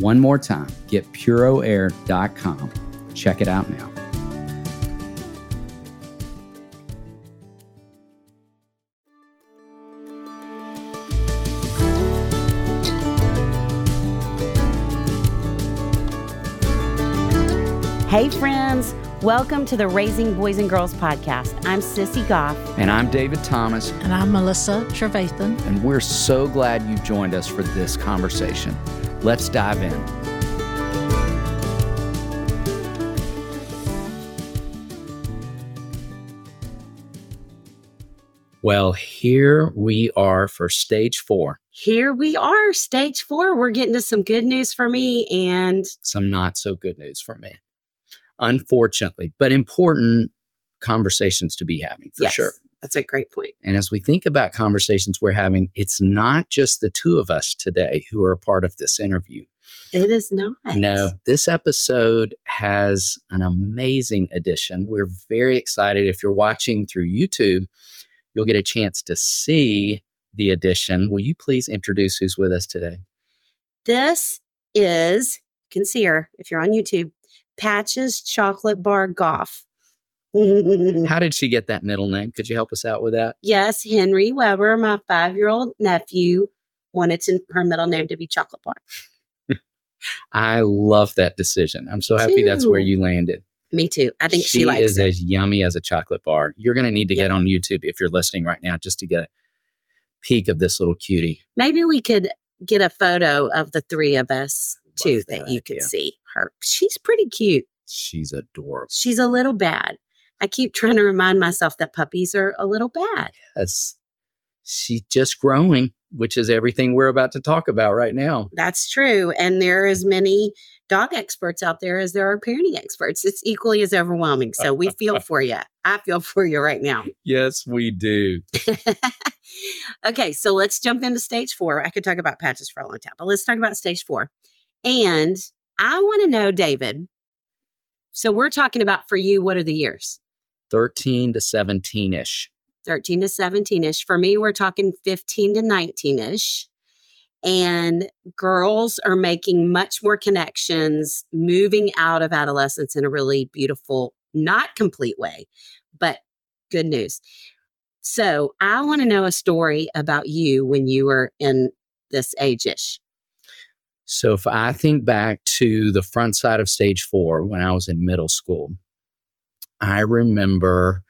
One more time, getpuroair.com. Check it out now. Hey, friends. Welcome to the Raising Boys and Girls podcast. I'm Sissy Goff. And I'm David Thomas. And I'm Melissa Trevathan. And we're so glad you joined us for this conversation. Let's dive in. Well, here we are for stage four. Here we are, stage four. We're getting to some good news for me and some not so good news for me. Unfortunately, but important conversations to be having for yes, sure. That's a great point. And as we think about conversations we're having, it's not just the two of us today who are a part of this interview. It is not. No, this episode has an amazing addition. We're very excited. If you're watching through YouTube, you'll get a chance to see the addition. Will you please introduce who's with us today? This is, you can see her if you're on YouTube, Patches Chocolate Bar Goff. How did she get that middle name? Could you help us out with that? Yes, Henry Weber, my five year old nephew, wanted to, her middle name to be Chocolate Bar. I love that decision. I'm so happy that's where you landed. Me too. I think she, she likes is it. as yummy as a chocolate bar. You're going to need to Yeah. get on YouTube if you're listening right now just to get a peek of this little cutie. Maybe we could get a photo of the three of us too that that you could see her. She's pretty cute. She's adorable. She's a little bad. I keep trying to remind myself that puppies are a little bad. Yes. She's just growing, which is everything we're about to talk about right now. That's true. And there are as many dog experts out there as there are parenting experts. It's equally as overwhelming. So we feel for you. I feel for you right now. Yes, we do. okay, so let's jump into stage four. I could talk about patches for a long time, but let's talk about stage four. And I want to know, David. So we're talking about for you, what are the years? 13 to 17 ish. 13 to 17 ish. For me, we're talking 15 to 19 ish. And girls are making much more connections, moving out of adolescence in a really beautiful, not complete way, but good news. So I want to know a story about you when you were in this age ish. So if I think back to the front side of stage four when I was in middle school, I remember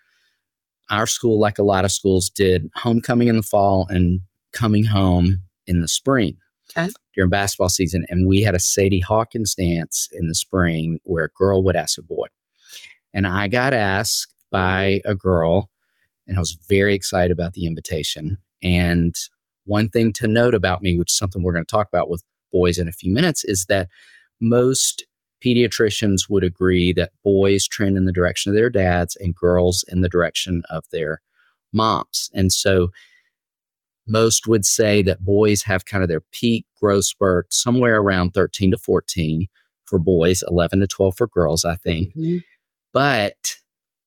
our school, like a lot of schools, did homecoming in the fall and coming home in the spring Okay. during basketball season. And we had a Sadie Hawkins dance in the spring where a girl would ask a boy. And I got asked by a girl, and I was very excited about the invitation. And one thing to note about me, which is something we're going to talk about with boys in a few minutes, is that most pediatricians would agree that boys trend in the direction of their dads and girls in the direction of their moms. And so most would say that boys have kind of their peak growth spurt somewhere around 13 to 14 for boys, 11 to 12 for girls, I think. Mhm. But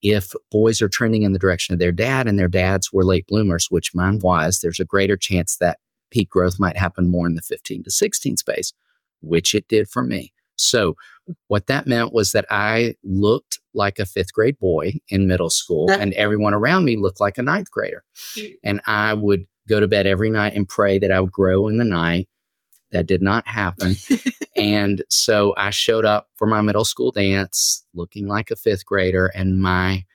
if boys are trending in the direction of their dad and their dads were late bloomers, which mine was, there's a greater chance that peak growth might happen more in the 15 to 16 space, which it did for me. So, what that meant was that I looked like a fifth grade boy in middle school, and everyone around me looked like a ninth grader. And I would go to bed every night and pray that I would grow in the night. That did not happen. and so I showed up for my middle school dance looking like a fifth grader, and my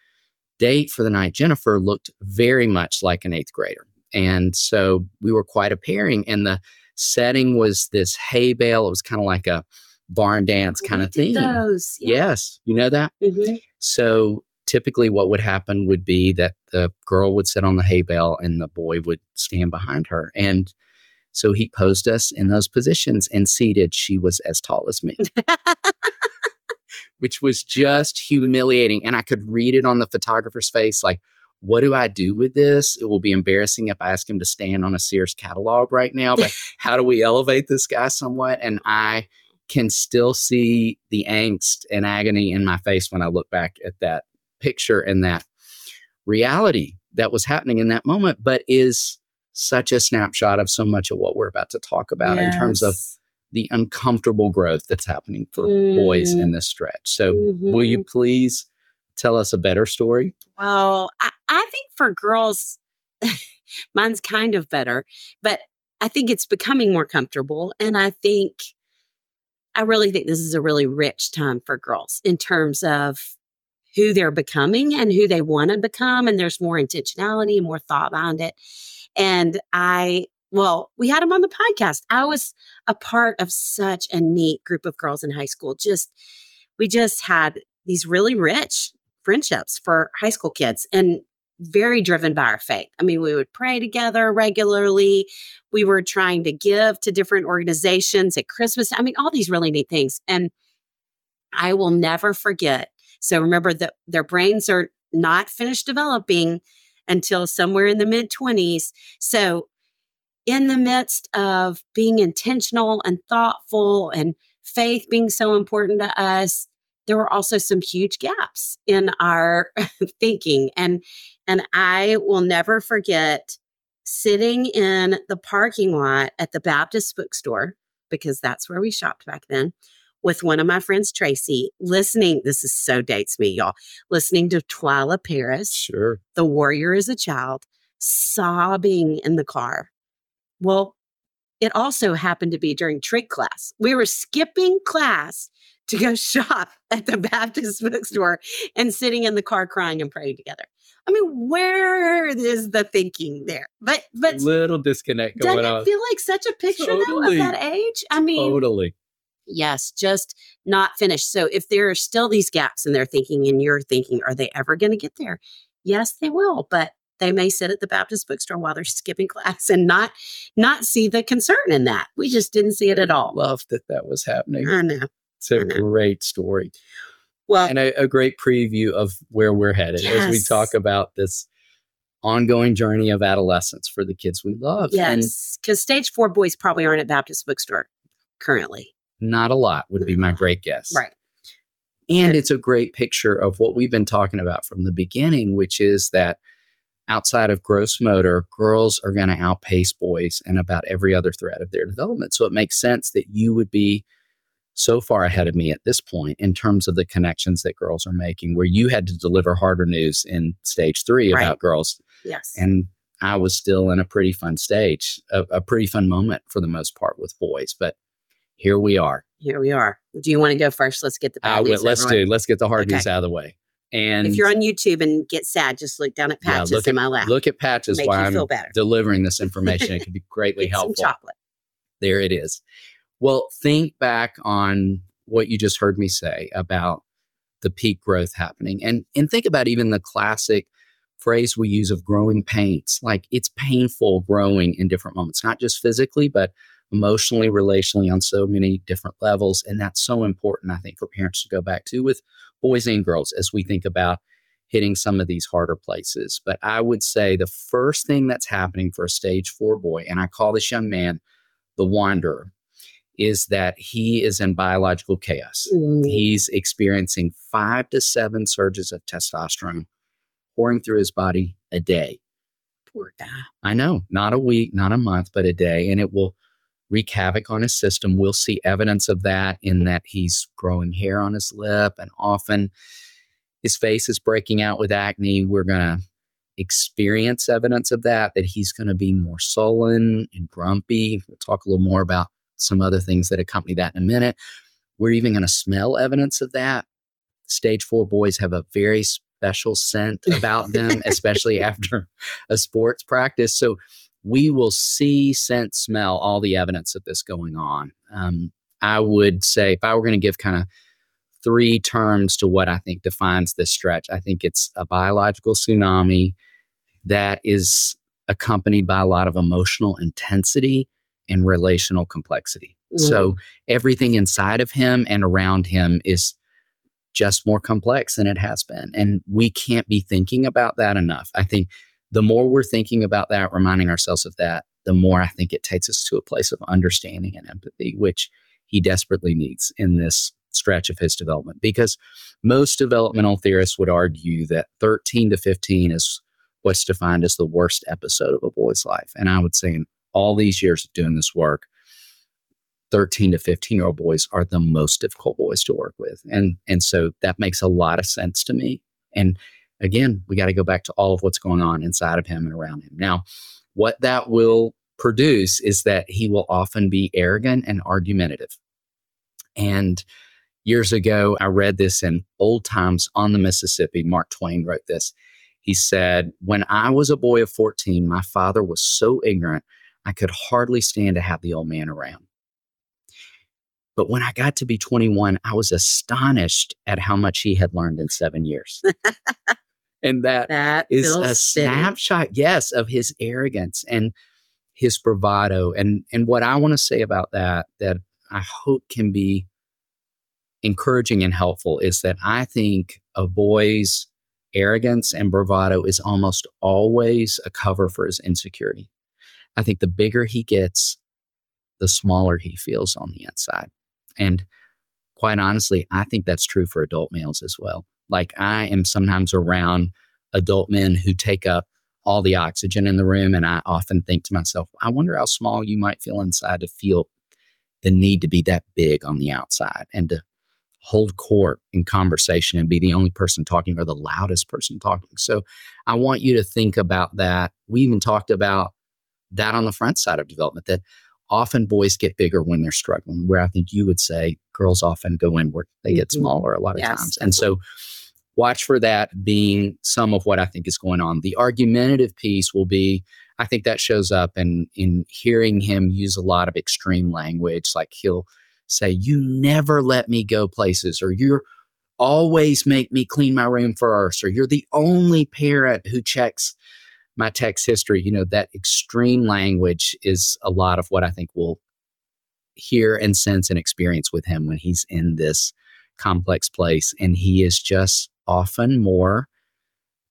date for the night, Jennifer, looked very much like an eighth grader. And so we were quite a pairing, and the setting was this hay bale. It was kind of like a barn dance kind of thing. Those, yeah. Yes, you know that? Mhm. So typically, what would happen would be that the girl would sit on the hay bale and the boy would stand behind her. And so he posed us in those positions and seated. She was as tall as me, which was just humiliating. And I could read it on the photographer's face like, what do I do with this? It will be embarrassing if I ask him to stand on a Sears catalog right now, but how do we elevate this guy somewhat? And I can still see the angst and agony in my face when I look back at that picture and that reality that was happening in that moment, but is such a snapshot of so much of what we're about to talk about in terms of the uncomfortable growth that's happening for boys Mm. in this stretch. So, will Mhm. you please tell us a better story? Well, I, I think for girls, mine's kind of better, but I think it's becoming more comfortable. And I think, I really think this is a really rich time for girls in terms of who they're becoming and who they want to become. And there's more intentionality and more thought behind it. And I, well, we had them on the podcast. I was a part of such a neat group of girls in high school. Just, we just had these really rich friendships for high school kids and very driven by our faith. I mean, we would pray together regularly. We were trying to give to different organizations at Christmas. I mean, all these really neat things. And I will never forget. So remember that their brains are not finished developing until somewhere in the mid 20s. So, in the midst of being intentional and thoughtful and faith being so important to us, there were also some huge gaps in our thinking and and I will never forget sitting in the parking lot at the Baptist bookstore because that's where we shopped back then with one of my friends Tracy listening this is so dates me y'all listening to Twila Paris Sure. The Warrior is a Child sobbing in the car well it also happened to be during trig class we were skipping class to go shop at the Baptist bookstore and sitting in the car crying and praying together. I mean, where is the thinking there? But but Little disconnect doesn't going it on. feel like such a picture though of that age? I mean, Totally. yes, just not finished. So if there are still these gaps in their thinking and you're thinking, are they ever going to get there? Yes, they will, but they may sit at the Baptist bookstore while they're skipping class and not not see the concern in that. We just didn't see it at all. Love that that was happening. I know. It's a mm-hmm. great story Well, and a, a great preview of where we're headed as we talk about this ongoing journey of adolescence for the kids we love. Yes, because stage four boys probably aren't at Baptist bookstore currently. not a lot would be my mm-hmm. great guess. Right. And it's a great picture of what we've been talking about from the beginning, which is that outside of gross motor, girls are going to outpace boys in about every other thread of their development. So it makes sense that you would be so far ahead of me at this point in terms of the connections that girls are making, where you had to deliver harder news in stage three Right. about girls. Yes. And I was still in a pretty fun stage, a, a pretty fun moment for the most part with boys. But here we are. Here we are. Do you want to go first? Let's get the bad news let's with. do. Let's get the hard Okay. news out of the way. And If you're on YouTube and get sad, just look down at Yeah, patches look in my lap. look at patches Make while I'm better. delivering this information. It could be greatly helpful. chocolate. There it is. Well, think back on what you just heard me say about the peak growth happening, and and think about even the classic phrase we use of growing pains. Like it's painful growing in different moments, not just physically, but emotionally, relationally, on so many different levels. And that's so important, I think, for parents to go back to with boys and girls as we think about hitting some of these harder places. But I would say the first thing that's happening for a stage four boy, and I call this young man the wanderer, is that he is in biological chaos. Mm. He's experiencing five to seven surges of testosterone pouring through his body a day. Poor guy. I know, not a week, not a month, but a day. And it will wreak havoc on his system. We'll see evidence of that in that he's growing hair on his lip and often his face is breaking out with acne. We're going to experience evidence of that, that he's going to be more sullen and grumpy. We'll talk a little more about some other things that accompany that in a minute. We're even going to smell evidence of that. Stage four boys have a very special scent about them, especially after a sports practice. So we will see, sense, smell all the evidence of this going on. Um, I would say if I were going to give kind of three terms to what I think defines this stretch, I think it's a biological tsunami that is accompanied by a lot of emotional intensity and relational complexity. Mm. So everything inside of him and around him is just more complex than it has been. And we can't be thinking about that enough. I think the more we're thinking about that, reminding ourselves of that, the more I think it takes us to a place of understanding and empathy, which he desperately needs in this stretch of his development. Because most developmental theorists would argue that 13 to 15 is what's defined as the worst episode of a boy's life. And I would say in all these years of doing this work, 13 to 15 year old boys are the most difficult boys to work with. And and so that makes a lot of sense to me. And again, we got to go back to all of what's going on inside of him and around him. Now, what that will produce is that he will often be arrogant and argumentative. And years ago, I read this in Old Times on the Mississippi. Mark Twain wrote this. He said, When I was a boy of 14, my father was so ignorant, I could hardly stand to have the old man around. But when I got to be 21, I was astonished at how much he had learned in seven years. and that That is a snapshot, yes, of his arrogance and his bravado. And and what I want to say about that, that I hope can be encouraging and helpful, is that I think a boy's arrogance and bravado is almost always a cover for his insecurity. I think the bigger he gets, the smaller he feels on the inside. And quite honestly, I think that's true for adult males as well. Like I am sometimes around adult men who take up all the oxygen in the room. And I often think to myself, I wonder how small you might feel inside to feel the need to be that big on the outside and to hold court in conversation and be the only person talking or the loudest person talking. So I want you to think about that. We even talked about that on the front side of development that often boys get bigger when they're struggling, where I think you would say girls often go inward. They get Mhm. smaller a lot of Yes, times. And so watch for that being some of what I think is going on. The argumentative piece will be, I think that shows up in in hearing him use a lot of extreme language. Like he'll say, You never let me go places, or you're always make me clean my room first, or you're the only parent who checks my text history. You know, that extreme language is a lot of what I think we'll hear and sense and experience with him when he's in this complex place. And he is just often more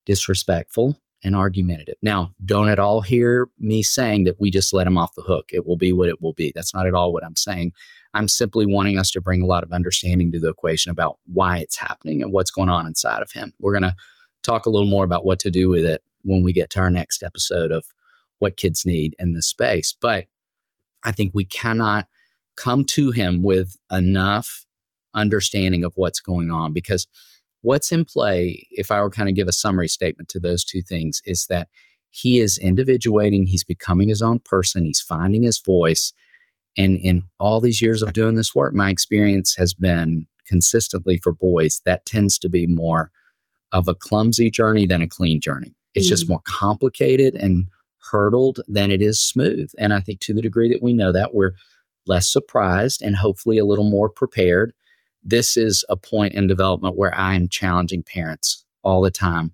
disrespectful and argumentative. Now, don't at all hear me saying that we just let him off the hook. It will be what it will be. That's not at all what I'm saying. I'm simply wanting us to bring a lot of understanding to the equation about why it's happening and what's going on inside of him. We're going to talk a little more about what to do with it when we get to our next episode of what kids need in this space. But I think we cannot come to him with enough understanding of what's going on because what's in play, if I were kind of give a summary statement to those two things, is that he is individuating, he's becoming his own person, he's finding his voice. And in all these years of doing this work, my experience has been consistently for boys that tends to be more of a clumsy journey than a clean journey. It's just mm. more complicated and hurdled than it is smooth. And I think to the degree that we know that, we're less surprised and hopefully a little more prepared. This is a point in development where I am challenging parents all the time.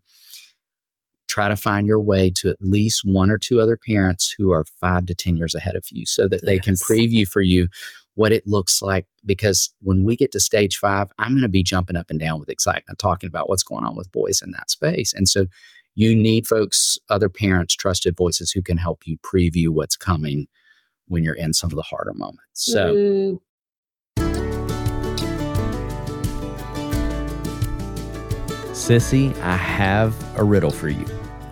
Try to find your way to at least one or two other parents who are five to 10 years ahead of you so that they can preview for you what it looks like. Because when we get to stage five, I'm going to be jumping up and down with excitement talking about what's going on with boys in that space. And so you need folks, other parents, trusted voices who can help you preview what's coming when you're in some of the harder moments. So, Mm, Sissy, I have a riddle for you.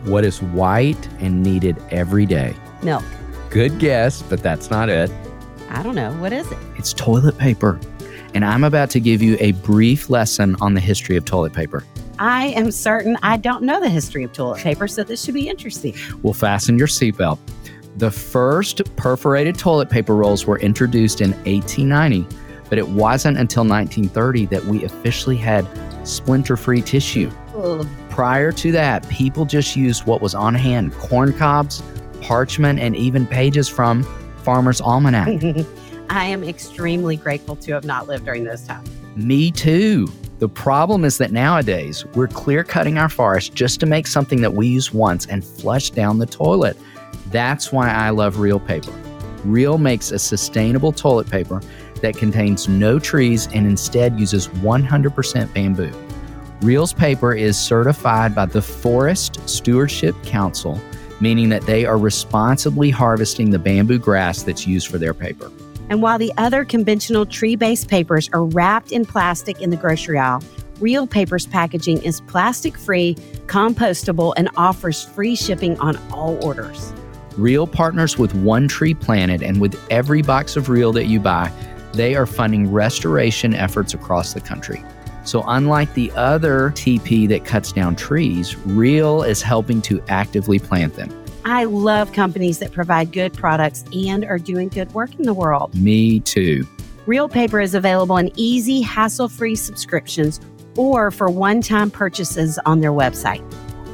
What is white and needed every day? milk. Good guess, but that's not it. I don't know. What is it? It's toilet paper. And I'm about to give you a brief lesson on the history of toilet paper. I am certain I don't know the history of toilet paper, so this should be interesting. Will fasten your seatbelt. The first perforated toilet paper rolls were introduced in 1890, but it wasn't until 1930 that we officially had splinter free tissue. Ugh. Prior to that, people just used what was on hand corn cobs, parchment, and even pages from Farmer's Almanac. I am extremely grateful to have not lived during those times. Me too. The problem is that nowadays we're clear cutting our forest just to make something that we use once and flush down the toilet. That's why I love Reel Paper. Reel makes a sustainable toilet paper that contains no trees and instead uses 100% bamboo. Reel's paper is certified by the Forest Stewardship Council, meaning that they are responsibly harvesting the bamboo grass that's used for their paper. And while the other conventional tree based papers are wrapped in plastic in the grocery aisle, Reel Paper's packaging is plastic free, compostable, and offers free shipping on all orders. Reel partners with One Tree Planet, and with every box of Reel that you buy, they are funding restoration efforts across the country. So, unlike the other TP that cuts down trees, Reel is helping to actively plant them. I love companies that provide good products and are doing good work in the world. Me too. Reel Paper is available in easy, hassle free subscriptions or for one time purchases on their website.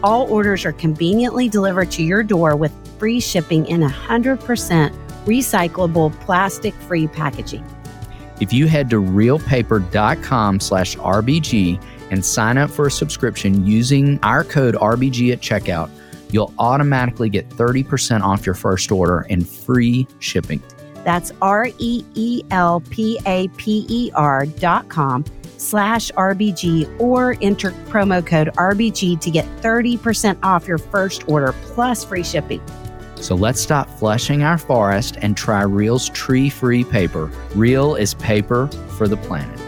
All orders are conveniently delivered to your door with free shipping in 100% recyclable plastic free packaging. If you head to reelpaper.com slash RBG and sign up for a subscription using our code RBG at checkout, you'll automatically get 30% off your first order and free shipping. That's R E E L P A P E R dot com slash RBG or enter promo code RBG to get 30% off your first order plus free shipping. So let's stop flushing our forest and try Reel's tree free paper. Reel is paper for the planet.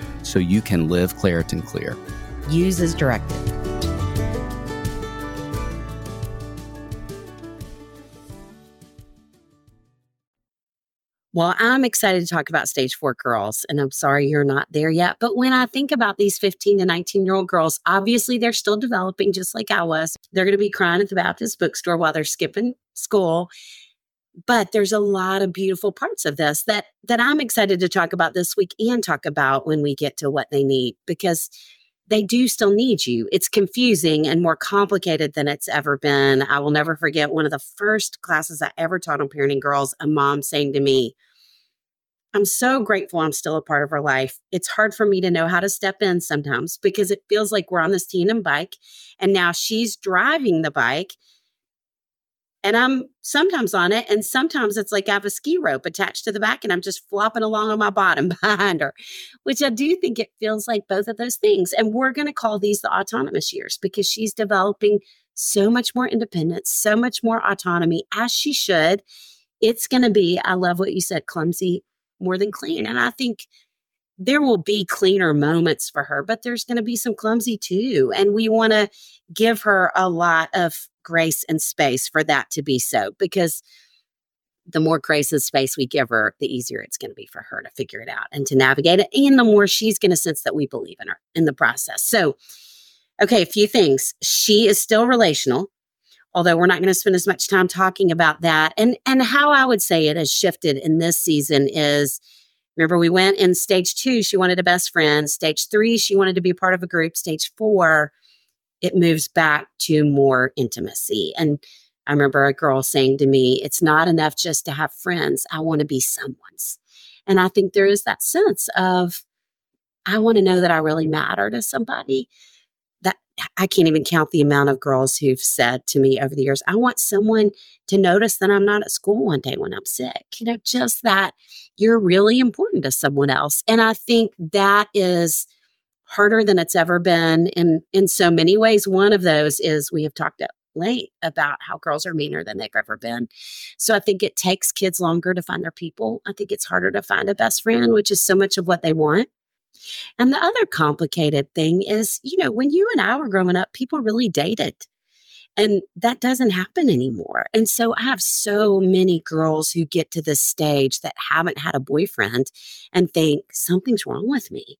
so you can live Claritin Clear. Use as directed. Well, I'm excited to talk about stage four girls, and I'm sorry you're not there yet. But when I think about these 15 to 19 year old girls, obviously they're still developing just like I was. They're going to be crying at the Baptist bookstore while they're skipping school. But there's a lot of beautiful parts of this that that I'm excited to talk about this week and talk about when we get to what they need because they do still need you. It's confusing and more complicated than it's ever been. I will never forget one of the first classes I ever taught on parenting girls, a mom saying to me, I'm so grateful I'm still a part of her life. It's hard for me to know how to step in sometimes because it feels like we're on this tandem bike and now she's driving the bike and I'm sometimes on it and sometimes it's like I have a ski rope attached to the back and I'm just flopping along on my bottom behind her, which I do think it feels like both of those things. And we're going to call these the autonomous years because she's developing so much more independence, so much more autonomy as she should. It's going to be, I love what you said, clumsy more than clean. And I think there will be cleaner moments for her, but there's going to be some clumsy too. And we want to give her a lot of grace and space for that to be so because the more grace and space we give her, the easier it's going to be for her to figure it out and to navigate it. And the more she's going to sense that we believe in her in the process. So, okay, a few things. She is still relational although we're not going to spend as much time talking about that. And and how I would say it has shifted in this season is remember we went in stage 2 she wanted a best friend, stage 3 she wanted to be part of a group, stage 4 it moves back to more intimacy. And I remember a girl saying to me, it's not enough just to have friends. I want to be someone's. And I think there is that sense of I want to know that I really matter to somebody. That I can't even count the amount of girls who've said to me over the years, I want someone to notice that I'm not at school one day when I'm sick. You know, just that you're really important to someone else. And I think that is harder than it's ever been in in so many ways. One of those is we have talked at late about how girls are meaner than they've ever been. So I think it takes kids longer to find their people. I think it's harder to find a best friend, which is so much of what they want. And the other complicated thing is, you know, when you and I were growing up, people really dated. And that doesn't happen anymore. And so I have so many girls who get to this stage that haven't had a boyfriend and think something's wrong with me.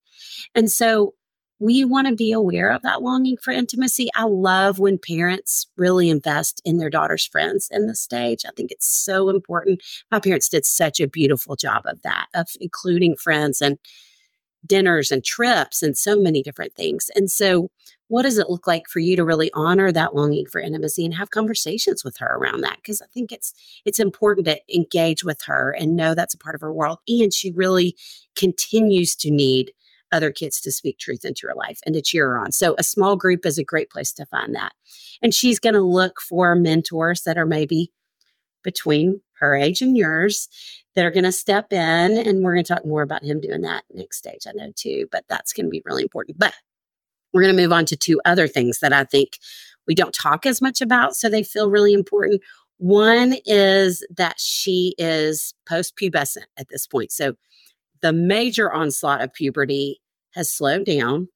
And so we want to be aware of that longing for intimacy. I love when parents really invest in their daughter's friends in the stage. I think it's so important. My parents did such a beautiful job of that, of including friends and dinners and trips and so many different things. And so, what does it look like for you to really honor that longing for intimacy and have conversations with her around that? Because I think it's it's important to engage with her and know that's a part of her world. And she really continues to need other kids to speak truth into her life and to cheer her on. So a small group is a great place to find that. And she's going to look for mentors that are maybe between her age and yours that are going to step in. And we're going to talk more about him doing that next stage, I know too, but that's going to be really important. But we're going to move on to two other things that I think we don't talk as much about. So they feel really important. One is that she is post pubescent at this point. So the major onslaught of puberty has slowed down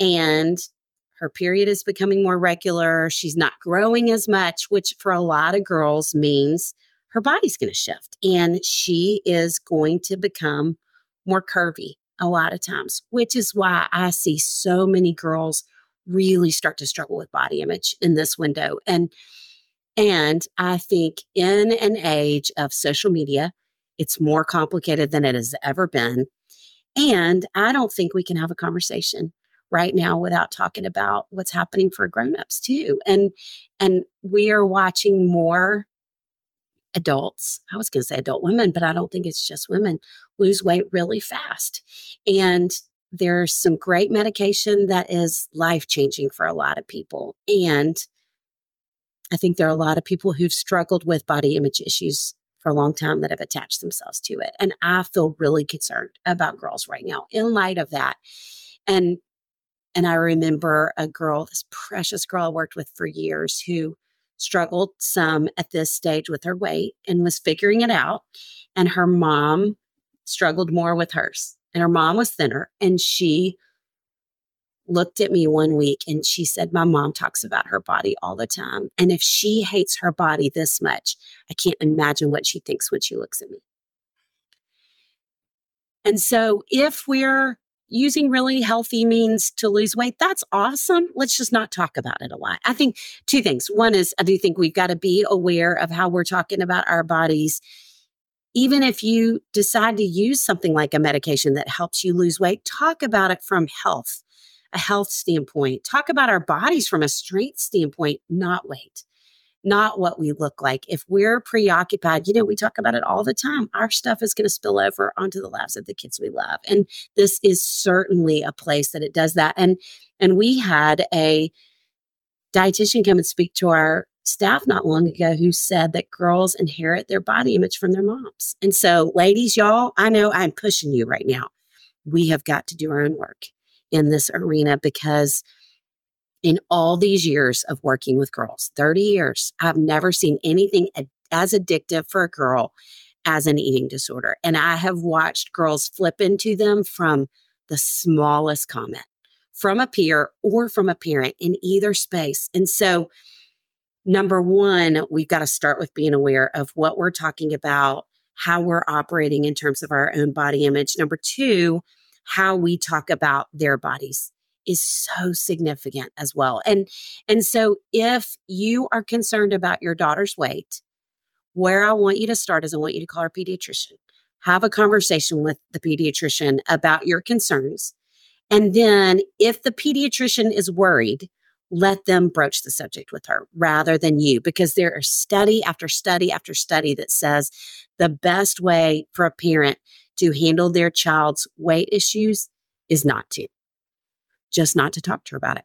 and her period is becoming more regular. She's not growing as much, which for a lot of girls means her body's going to shift and she is going to become more curvy a lot of times, which is why I see so many girls really start to struggle with body image in this window. And and I think in an age of social media, it's more complicated than it has ever been. And I don't think we can have a conversation right now without talking about what's happening for grown-ups too. And and we are watching more adults, I was going to say adult women, but I don't think it's just women, lose weight really fast. And there's some great medication that is life changing for a lot of people. And I think there are a lot of people who've struggled with body image issues for a long time that have attached themselves to it. And I feel really concerned about girls right now in light of that. And and I remember a girl, this precious girl I worked with for years who struggled some at this stage with her weight and was figuring it out. And her mom struggled more with hers. And her mom was thinner. And she looked at me one week and she said, My mom talks about her body all the time. And if she hates her body this much, I can't imagine what she thinks when she looks at me. And so if we're using really healthy means to lose weight, that's awesome. Let's just not talk about it a lot. I think two things. One is I do think we've got to be aware of how we're talking about our bodies. Even if you decide to use something like a medication that helps you lose weight, talk about it from health, a health standpoint. Talk about our bodies from a strength standpoint, not weight. not what we look like. If we're preoccupied, you know, we talk about it all the time. Our stuff is going to spill over onto the lives of the kids we love. And this is certainly a place that it does that. And and we had a dietitian come and speak to our staff not long ago who said that girls inherit their body image from their moms. And so, ladies, y'all, I know I'm pushing you right now. We have got to do our own work in this arena because in all these years of working with girls, 30 years, I've never seen anything as addictive for a girl as an eating disorder. And I have watched girls flip into them from the smallest comment from a peer or from a parent in either space. And so, number one, we've got to start with being aware of what we're talking about, how we're operating in terms of our own body image. Number two, how we talk about their bodies is so significant as well. And and so if you are concerned about your daughter's weight, where I want you to start is I want you to call our pediatrician. Have a conversation with the pediatrician about your concerns. And then if the pediatrician is worried, let them broach the subject with her rather than you, because there are study after study after study that says the best way for a parent to handle their child's weight issues is not to just not to talk to her about it.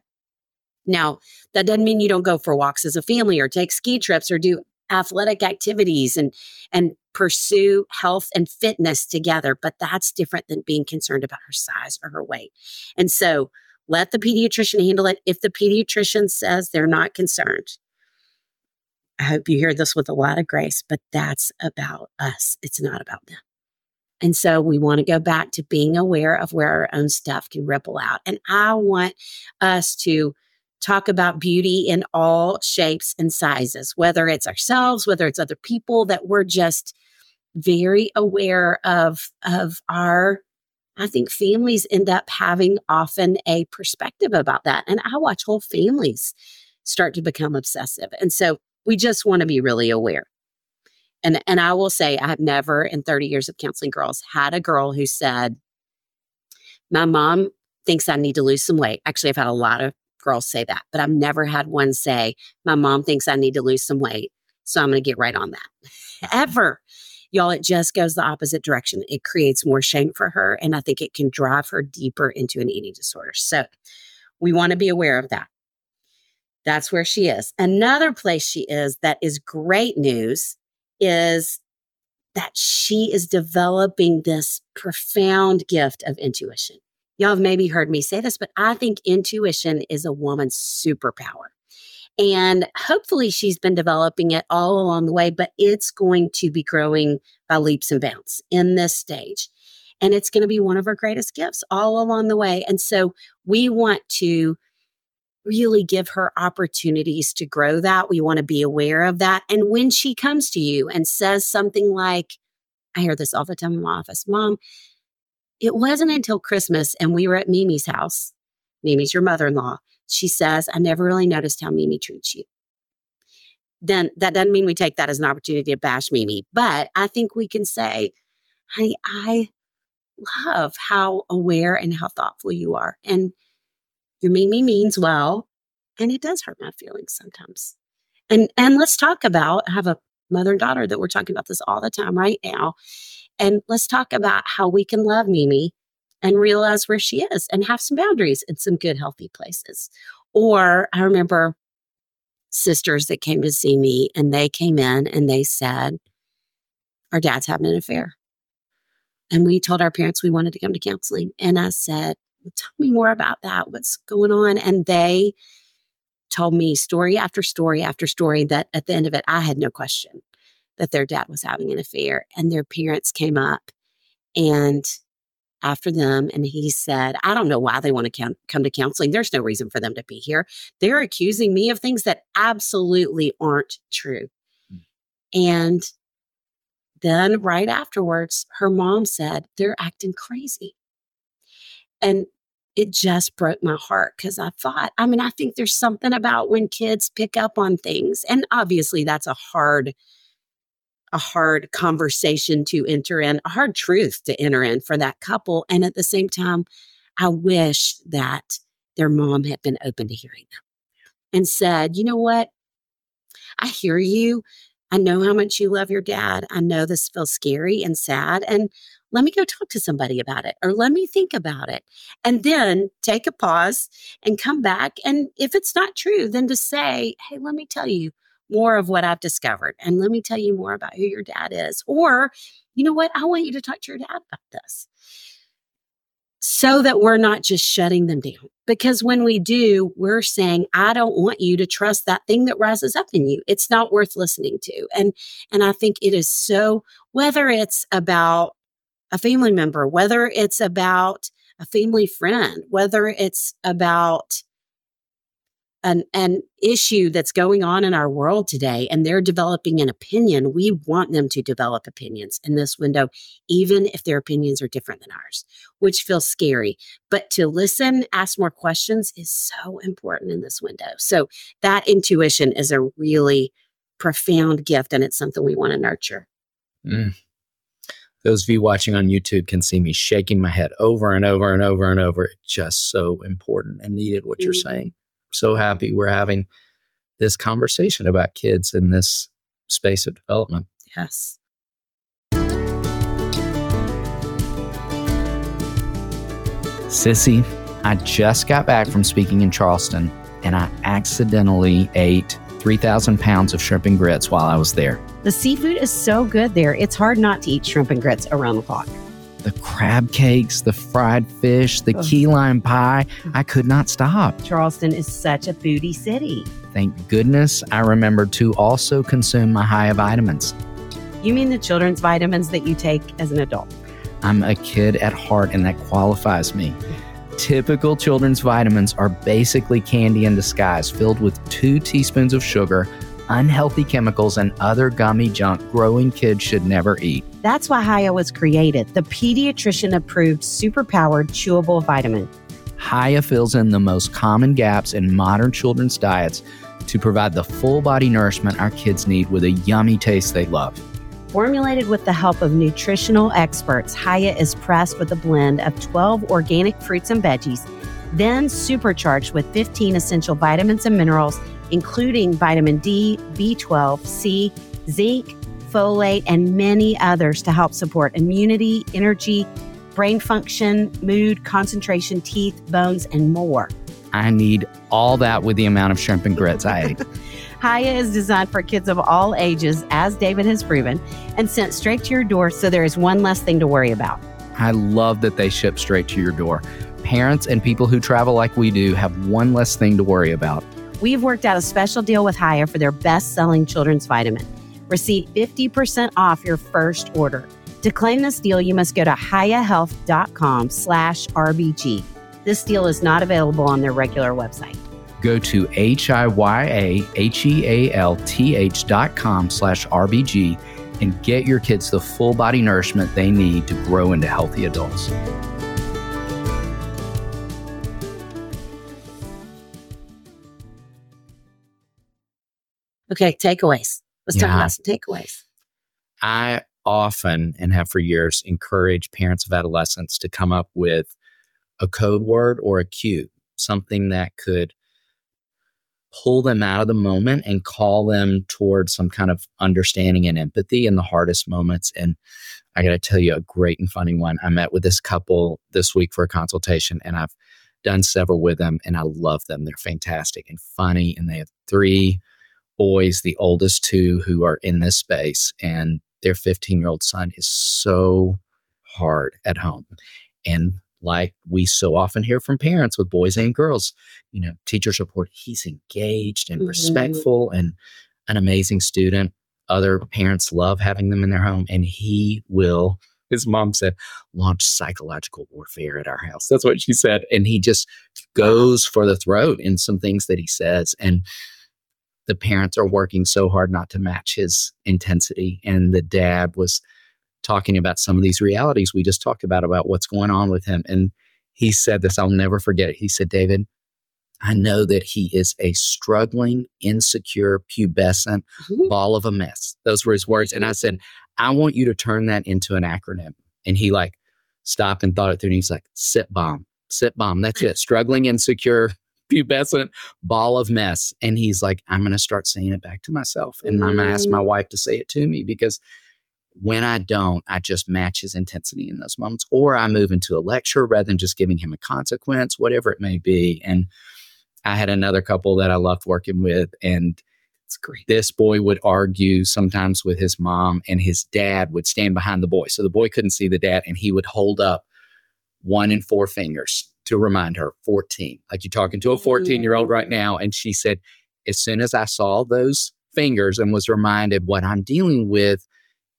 Now, that doesn't mean you don't go for walks as a family or take ski trips or do athletic activities and and pursue health and fitness together, but that's different than being concerned about her size or her weight. And so, let the pediatrician handle it. If the pediatrician says they're not concerned, I hope you hear this with a lot of grace, but that's about us. It's not about them. And so we want to go back to being aware of where our own stuff can ripple out. And I want us to talk about beauty in all shapes and sizes, whether it's ourselves, whether it's other people, that we're just very aware of, of our I think families end up having often a perspective about that. And I watch whole families start to become obsessive. And so we just want to be really aware. And and I will say I have never in 30 years of counseling girls had a girl who said, My mom thinks I need to lose some weight. Actually, I've had a lot of girls say that, but I've never had one say, My mom thinks I need to lose some weight. So I'm going to get right on that. Ever. Y'all, it just goes the opposite direction. It creates more shame for her. And I think it can drive her deeper into an eating disorder. So we want to be aware of that. That's where she is. Another place she is that is great news is that she is developing this profound gift of intuition. Y'all have maybe heard me say this, but I think intuition is a woman's superpower. And hopefully she's been developing it all along the way, but it's going to be growing by leaps and bounds in this stage. And it's going to be one of her greatest gifts all along the way. And so we want to really give her opportunities to grow that. We want to be aware of that. And when she comes to you and says something like, I hear this all the time in my office, Mom, it wasn't until Christmas and we were at Mimi's house. Mimi's your mother in law. She says, I never really noticed how Mimi treats you. Then that doesn't mean we take that as an opportunity to bash Mimi, but I think we can say, Hey, I love how aware and how thoughtful you are. And your Mimi means well, and it does hurt my feelings sometimes. And and let's talk about I have a mother and daughter that we're talking about this all the time right now. And let's talk about how we can love Mimi and realize where she is and have some boundaries in some good, healthy places. Or I remember sisters that came to see me and they came in and they said, Our dad's having an affair. And we told our parents we wanted to come to counseling. And I said, tell me more about that. What's going on? And they told me story after story after story that at the end of it, I had no question that their dad was having an affair. And their parents came up and after them and he said, I don't know why they want to come to counseling. There's no reason for them to be here. They're accusing me of things that absolutely aren't true. Mm. And then right afterwards, her mom said, They're acting crazy. And it just broke my heart because I thought, I mean, I think there's something about when kids pick up on things. And obviously, that's a hard, a hard conversation to enter in, a hard truth to enter in for that couple. And at the same time, I wish that their mom had been open to hearing them and said, you know what? I hear you. I know how much you love your dad. I know this feels scary and sad. And let me go talk to somebody about it or let me think about it. And then take a pause and come back. And if it's not true, then to say, hey, let me tell you more of what I've discovered and let me tell you more about who your dad is. Or, you know what? I want you to talk to your dad about this so that we're not just shutting them down. Because when we do, we're saying, I don't want you to trust that thing that rises up in you. It's not worth listening to. And and I think it is so whether it's about a family member, whether it's about a family friend, whether it's about an, an issue that's going on in our world today and they're developing an opinion, we want them to develop opinions in this window, even if their opinions are different than ours, which feels scary. But to listen, ask more questions is so important in this window. So that intuition is a really profound gift and it's something we want to nurture. Mm. Those of you watching on YouTube can see me shaking my head over and over and over and over. It's just so important and needed what mm-hmm. you're saying so happy we're having this conversation about kids in this space of development. Yes. Sissy, I just got back from speaking in Charleston and I accidentally ate 3,000 pounds of shrimp and grits while I was there. The seafood is so good there, it's hard not to eat shrimp and grits around the clock the crab cakes, the fried fish, the key lime pie. Mm-hmm. I could not stop. Charleston is such a foodie city. Thank goodness I remembered to also consume my Hiya vitamins. You mean the children's vitamins that you take as an adult? I'm a kid at heart, and that qualifies me. Mm-hmm. Typical children's vitamins are basically candy in disguise, filled with two teaspoons of sugar, unhealthy chemicals, and other gummy junk growing kids should never eat. That's why Hiya was created, the pediatrician approved superpowered chewable vitamin. Hiya fills in the most common gaps in modern children's diets to provide the full body nourishment our kids need with a yummy taste they love. Formulated with the help of nutritional experts, Hiya is pressed with a blend of 12 organic fruits and veggies, then supercharged with 15 essential vitamins and minerals including vitamin D, B12, C, zinc, folate, and many others to help support immunity, energy, brain function, mood, concentration, teeth, bones, and more. I need all that with the amount of shrimp and grits I ate. Hiya is designed for kids of all ages, as David has proven, and sent straight to your door so there is one less thing to worry about. I love that they ship straight to your door. Parents and people who travel like we do have one less thing to worry about we've worked out a special deal with Hiya for their best selling children's vitamin. Receive 50% off your first order. To claim this deal, you must go to hiyahealth.com slash RBG. This deal is not available on their regular website. Go to H-I-Y-A-H-E-A-L-T-H dot com slash RBG and get your kids the full body nourishment they need to grow into healthy adults. Okay, takeaways. Let's yeah. talk about some takeaways. I often and have for years encouraged parents of adolescents to come up with a code word or a cue, something that could pull them out of the moment and call them towards some kind of understanding and empathy in the hardest moments. And I got to tell you a great and funny one. I met with this couple this week for a consultation, and I've done several with them, and I love them. They're fantastic and funny, and they have three boys, the oldest two who are in this space, and their 15 year old son is so hard at home. And like we so often hear from parents with boys and girls, you know, teachers report he's engaged and mm-hmm. respectful and an amazing student. Other parents love having them in their home, and he will, his mom said, launch psychological warfare at our house. That's what she said. And he just goes for the throat in some things that he says. And the parents are working so hard not to match his intensity. And the dad was talking about some of these realities we just talked about, about what's going on with him. And he said this, I'll never forget it. He said, David, I know that he is a struggling, insecure, pubescent mm-hmm. ball of a mess. Those were his words. And I said, I want you to turn that into an acronym. And he like stopped and thought it through. And he's like, sit bomb, sit bomb. That's it. Struggling, insecure, pubescent ball of mess. And he's like, I'm going to start saying it back to myself. And I'm going to ask my wife to say it to me because when I don't, I just match his intensity in those moments, or I move into a lecture rather than just giving him a consequence, whatever it may be. And I had another couple that I loved working with, and it's great. This boy would argue sometimes with his mom, and his dad would stand behind the boy. So the boy couldn't see the dad, and he would hold up one and four fingers to remind her 14. Like you're talking to a mm-hmm. 14 year old right now. And she said, as soon as I saw those fingers and was reminded what I'm dealing with,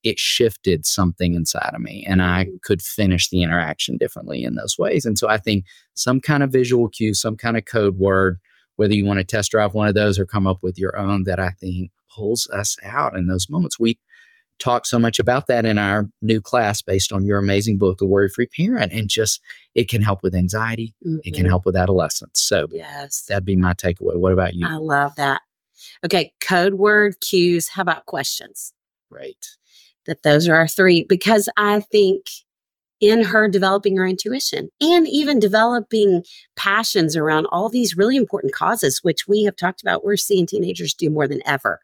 it shifted something inside of me and I could finish the interaction differently in those ways. And so I think some kind of visual cue, some kind of code word, whether you want to test drive one of those or come up with your own, that I think pulls us out in those moments. We talk so much about that in our new class based on your amazing book, The Worry Free Parent, and just it can help with anxiety, mm-hmm. it can mm-hmm. help with adolescence. So, yes, that'd be my takeaway. What about you? I love that. Okay, code word cues. How about questions? Right that those are our three because I think in her developing her intuition and even developing passions around all these really important causes, which we have talked about, we're seeing teenagers do more than ever.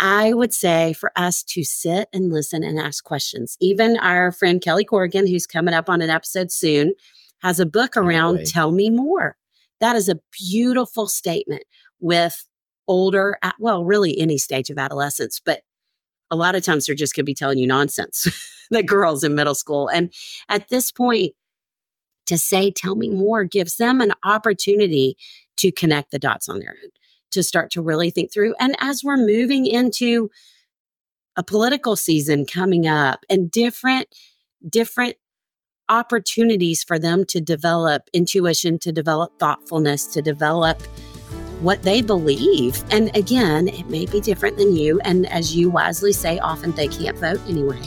I would say for us to sit and listen and ask questions. Even our friend Kelly Corrigan, who's coming up on an episode soon, has a book around Tell Me More. That is a beautiful statement with older, well, really any stage of adolescence, but a lot of times they're just going to be telling you nonsense, the girls in middle school. And at this point, to say, tell me more, gives them an opportunity to connect the dots on their own, to start to really think through. And as we're moving into a political season coming up and different, different opportunities for them to develop intuition, to develop thoughtfulness, to develop what they believe. And again, it may be different than you. And as you wisely say, often they can't vote anyway.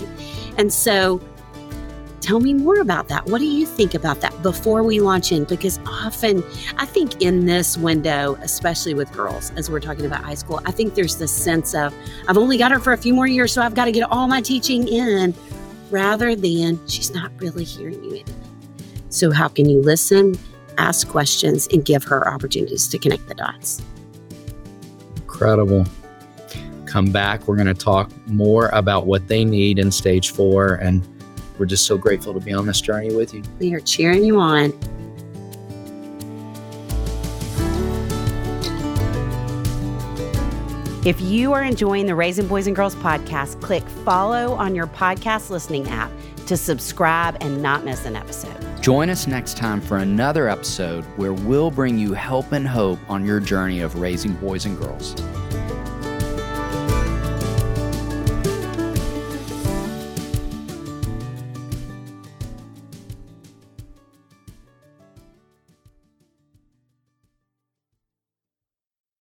And so tell me more about that. What do you think about that before we launch in? Because often, I think in this window, especially with girls, as we're talking about high school, I think there's this sense of, I've only got her for a few more years, so I've got to get all my teaching in, rather than she's not really hearing you. So, how can you listen ask questions, and give her opportunities to connect the dots. Incredible. Come back. We're going to talk more about what they need in stage four. And we're just so grateful to be on this journey with you. We are cheering you on. If you are enjoying the Raising Boys and Girls podcast, click follow on your podcast listening app to subscribe and not miss an episode. Join us next time for another episode where we'll bring you help and hope on your journey of raising boys and girls.